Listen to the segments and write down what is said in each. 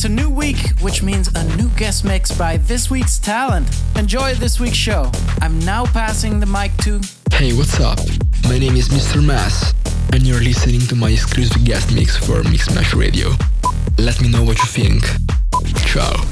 It's a new week, which means a new guest mix by this week's talent. Enjoy this week's show. I'm now passing the mic to. Hey, what's up? My name is Mr. Mess, and you're listening to my exclusive guest mix for Mixmash Radio. Let me know what you think. Ciao.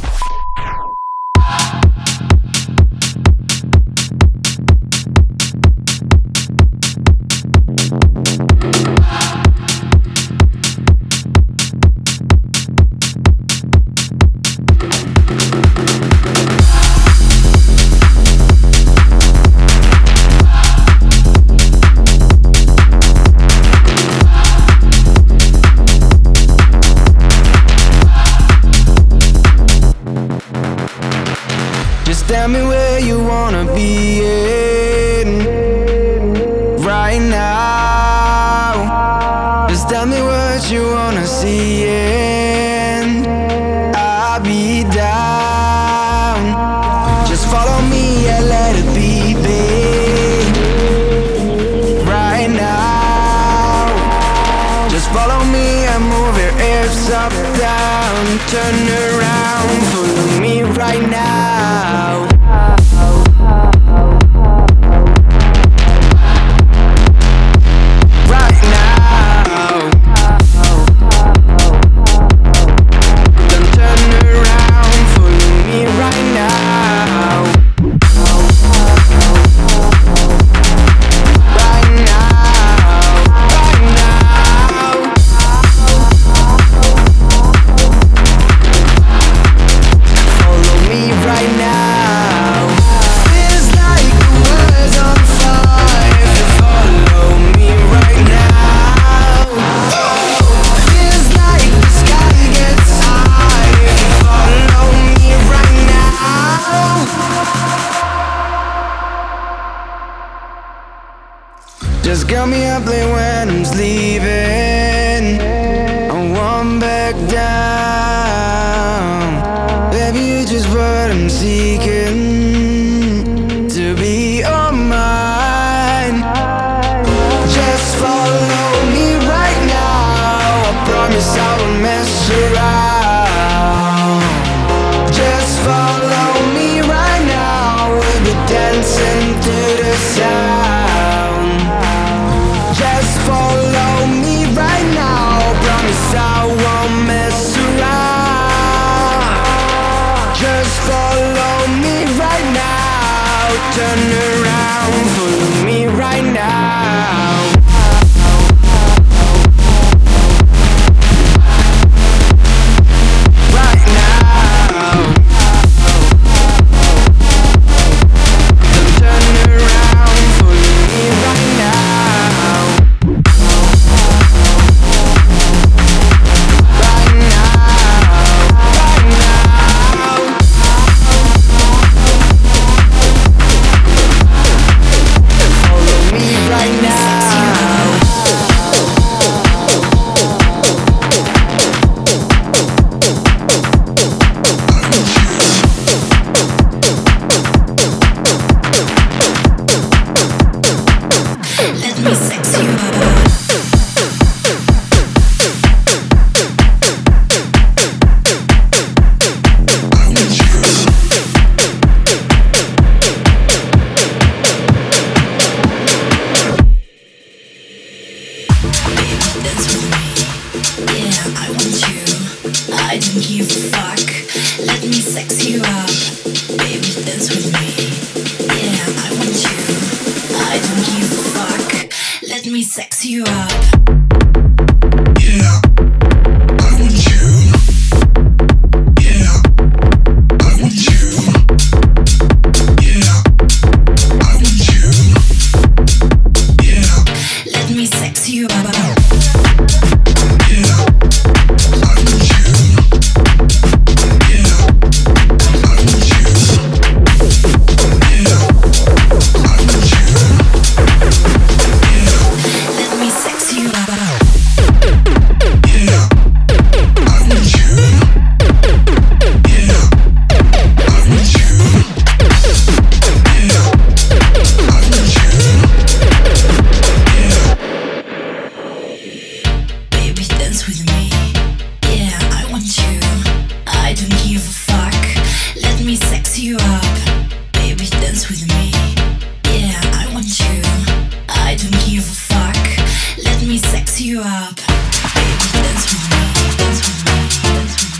you up. Baby, dance with me. Dance with me. Dance with me.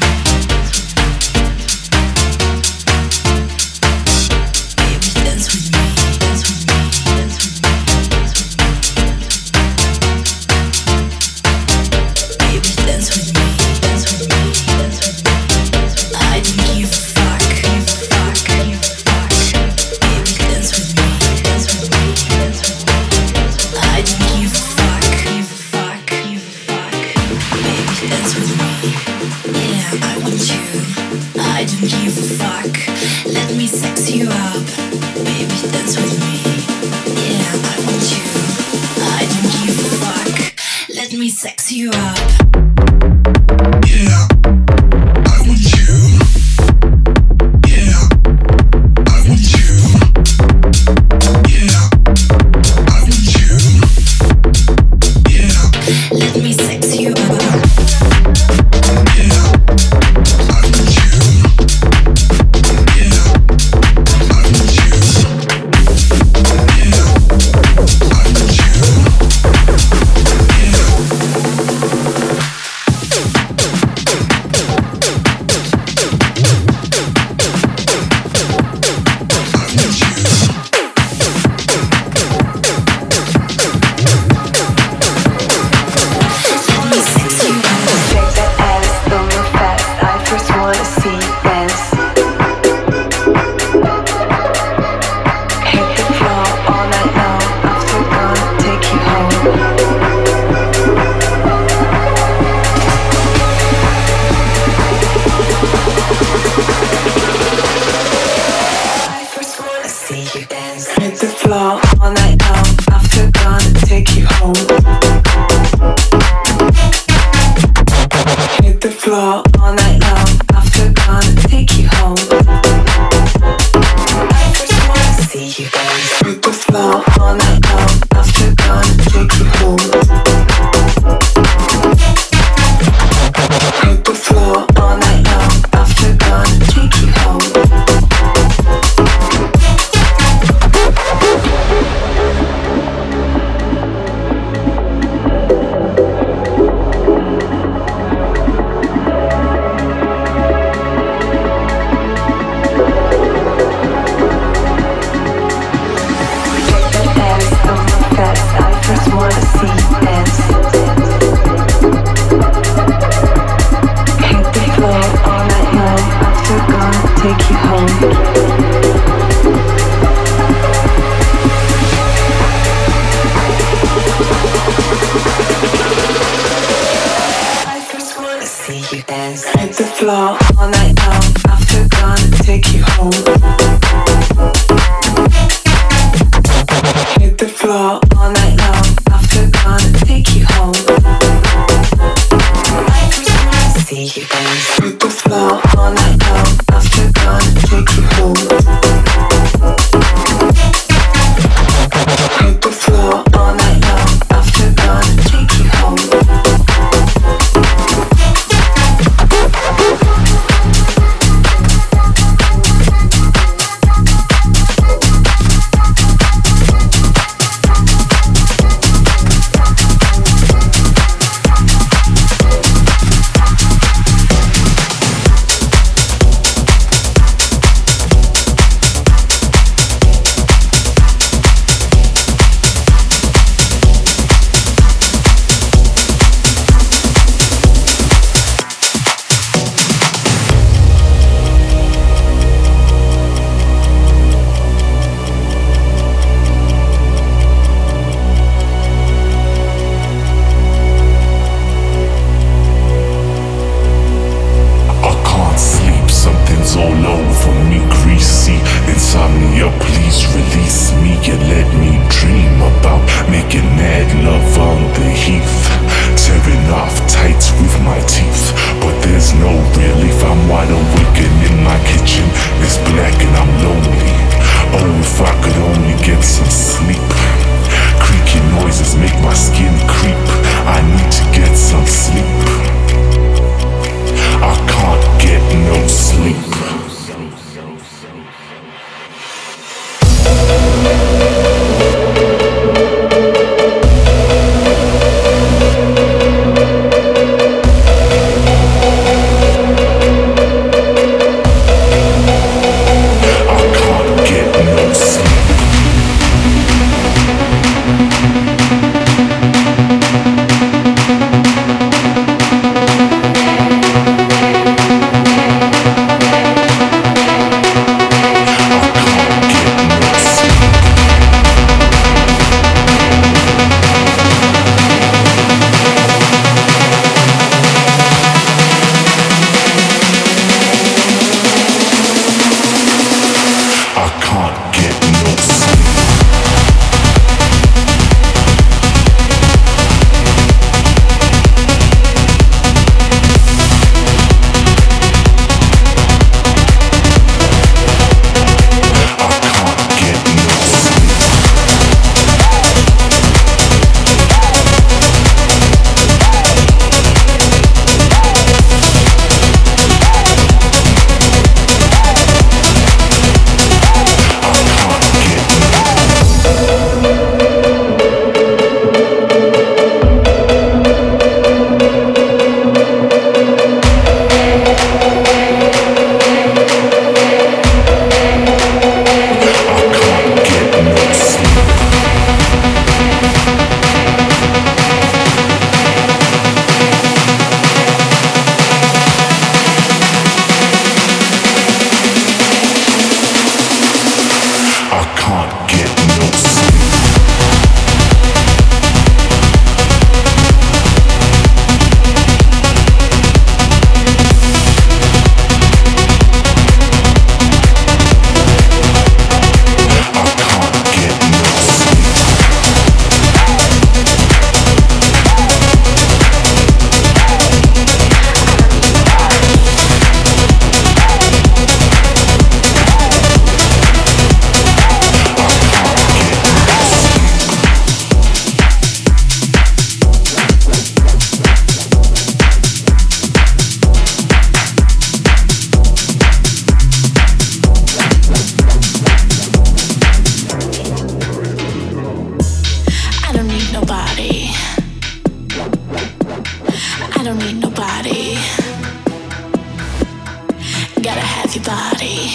body.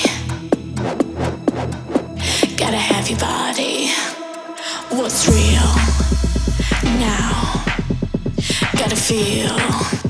Gotta have your body. What's real now? Gotta feel.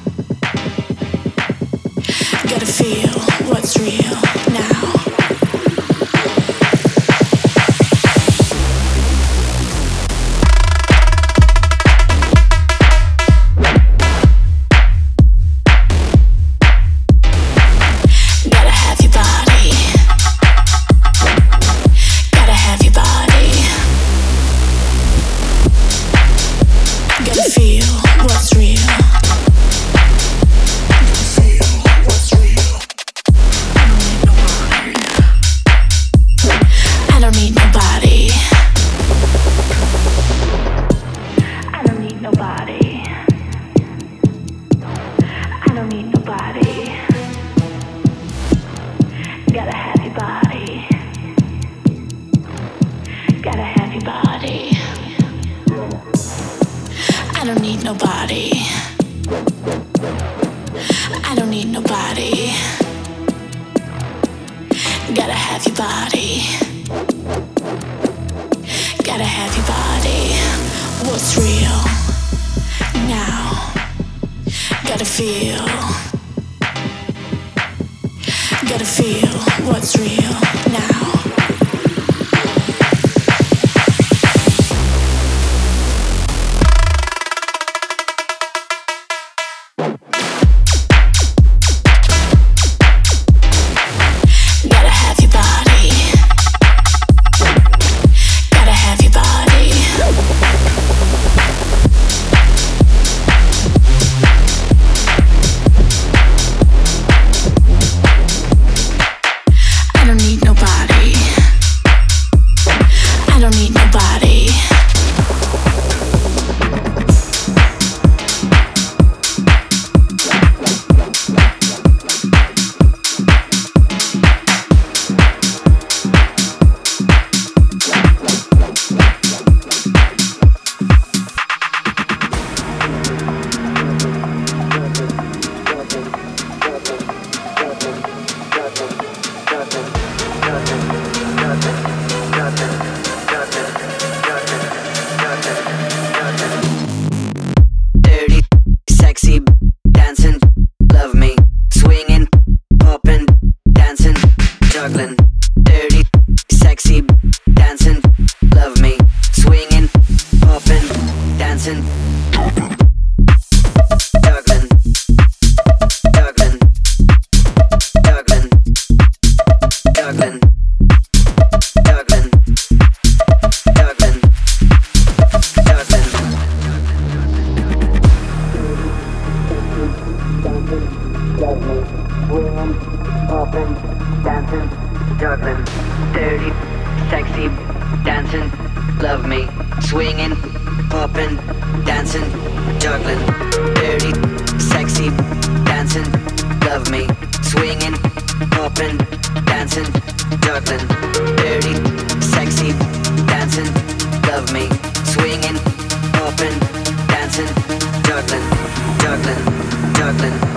happened.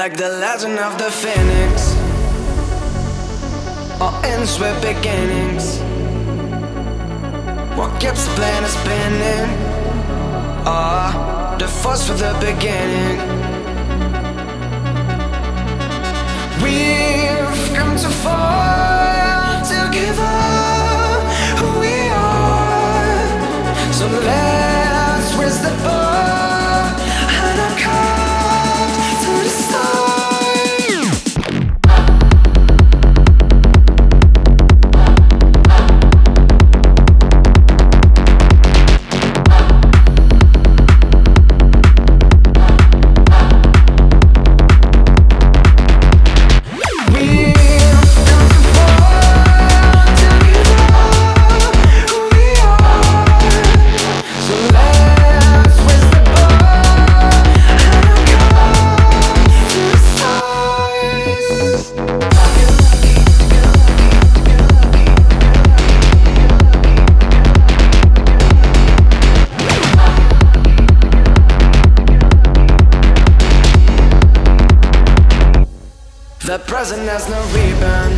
Like the legend of the phoenix. All ends with beginnings. What keeps the planet spinning? Ah, the force for the beginning. We've come too far to give up who we are. So let's present has no ribbon.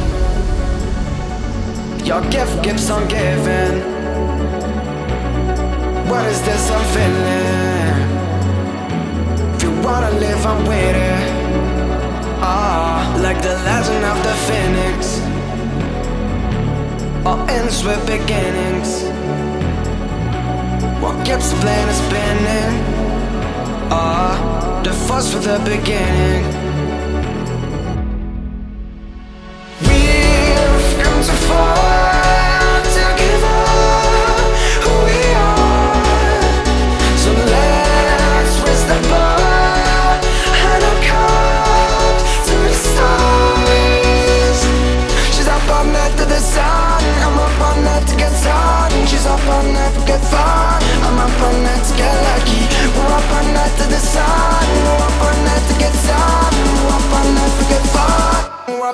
Your gift keeps on giving. What is this I'm feeling? If you wanna live, I'm it. Ah, like the legend of the phoenix. All ends with beginnings. What keeps the planet spinning? Ah, the force for the beginning.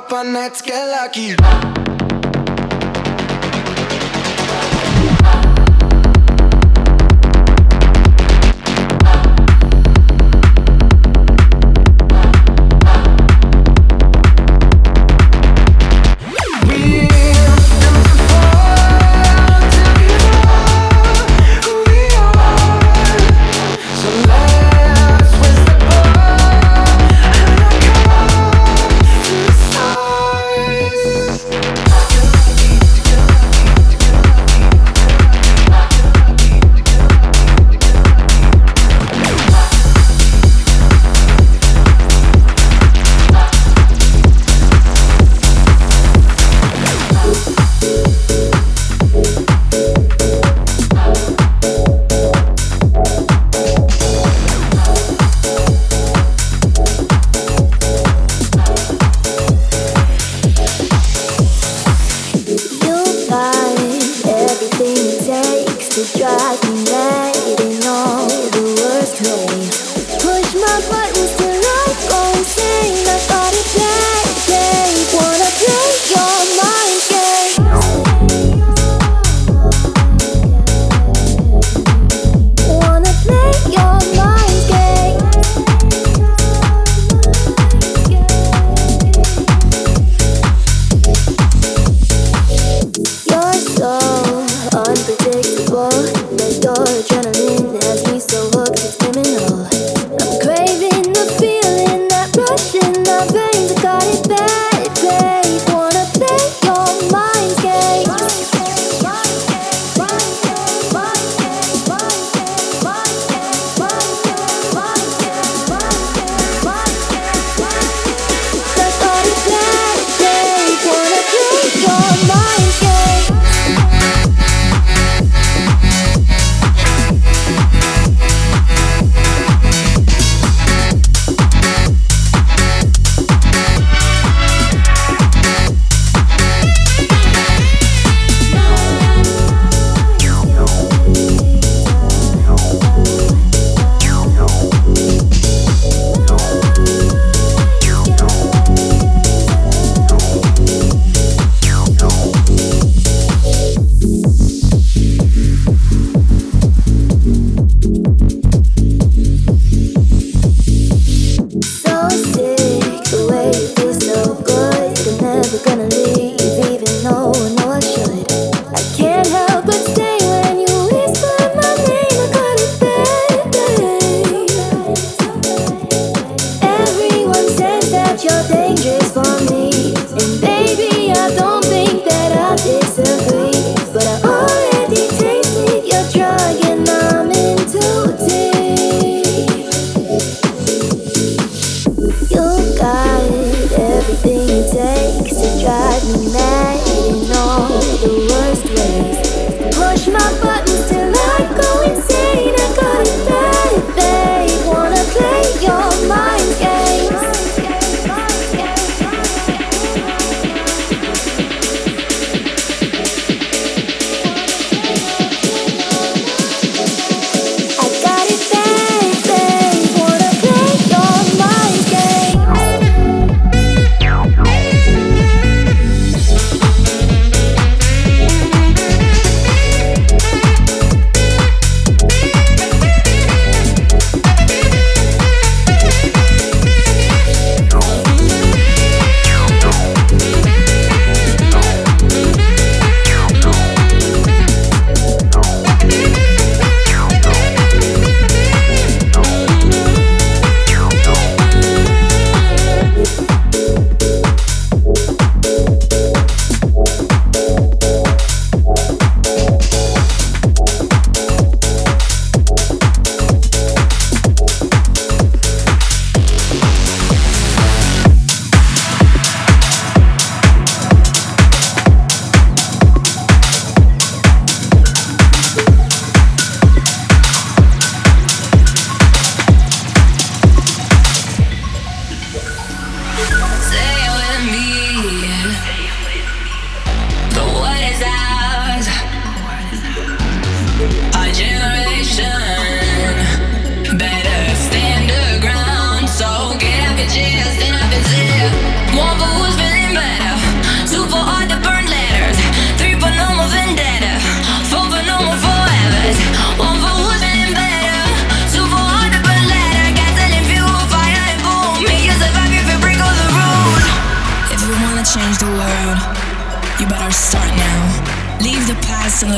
Up all night to get lucky.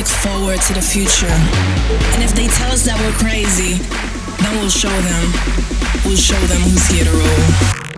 look forward to the future. And if they tell us that we're crazy, then we'll show them. We'll show them who's here to rule.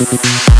Yeah.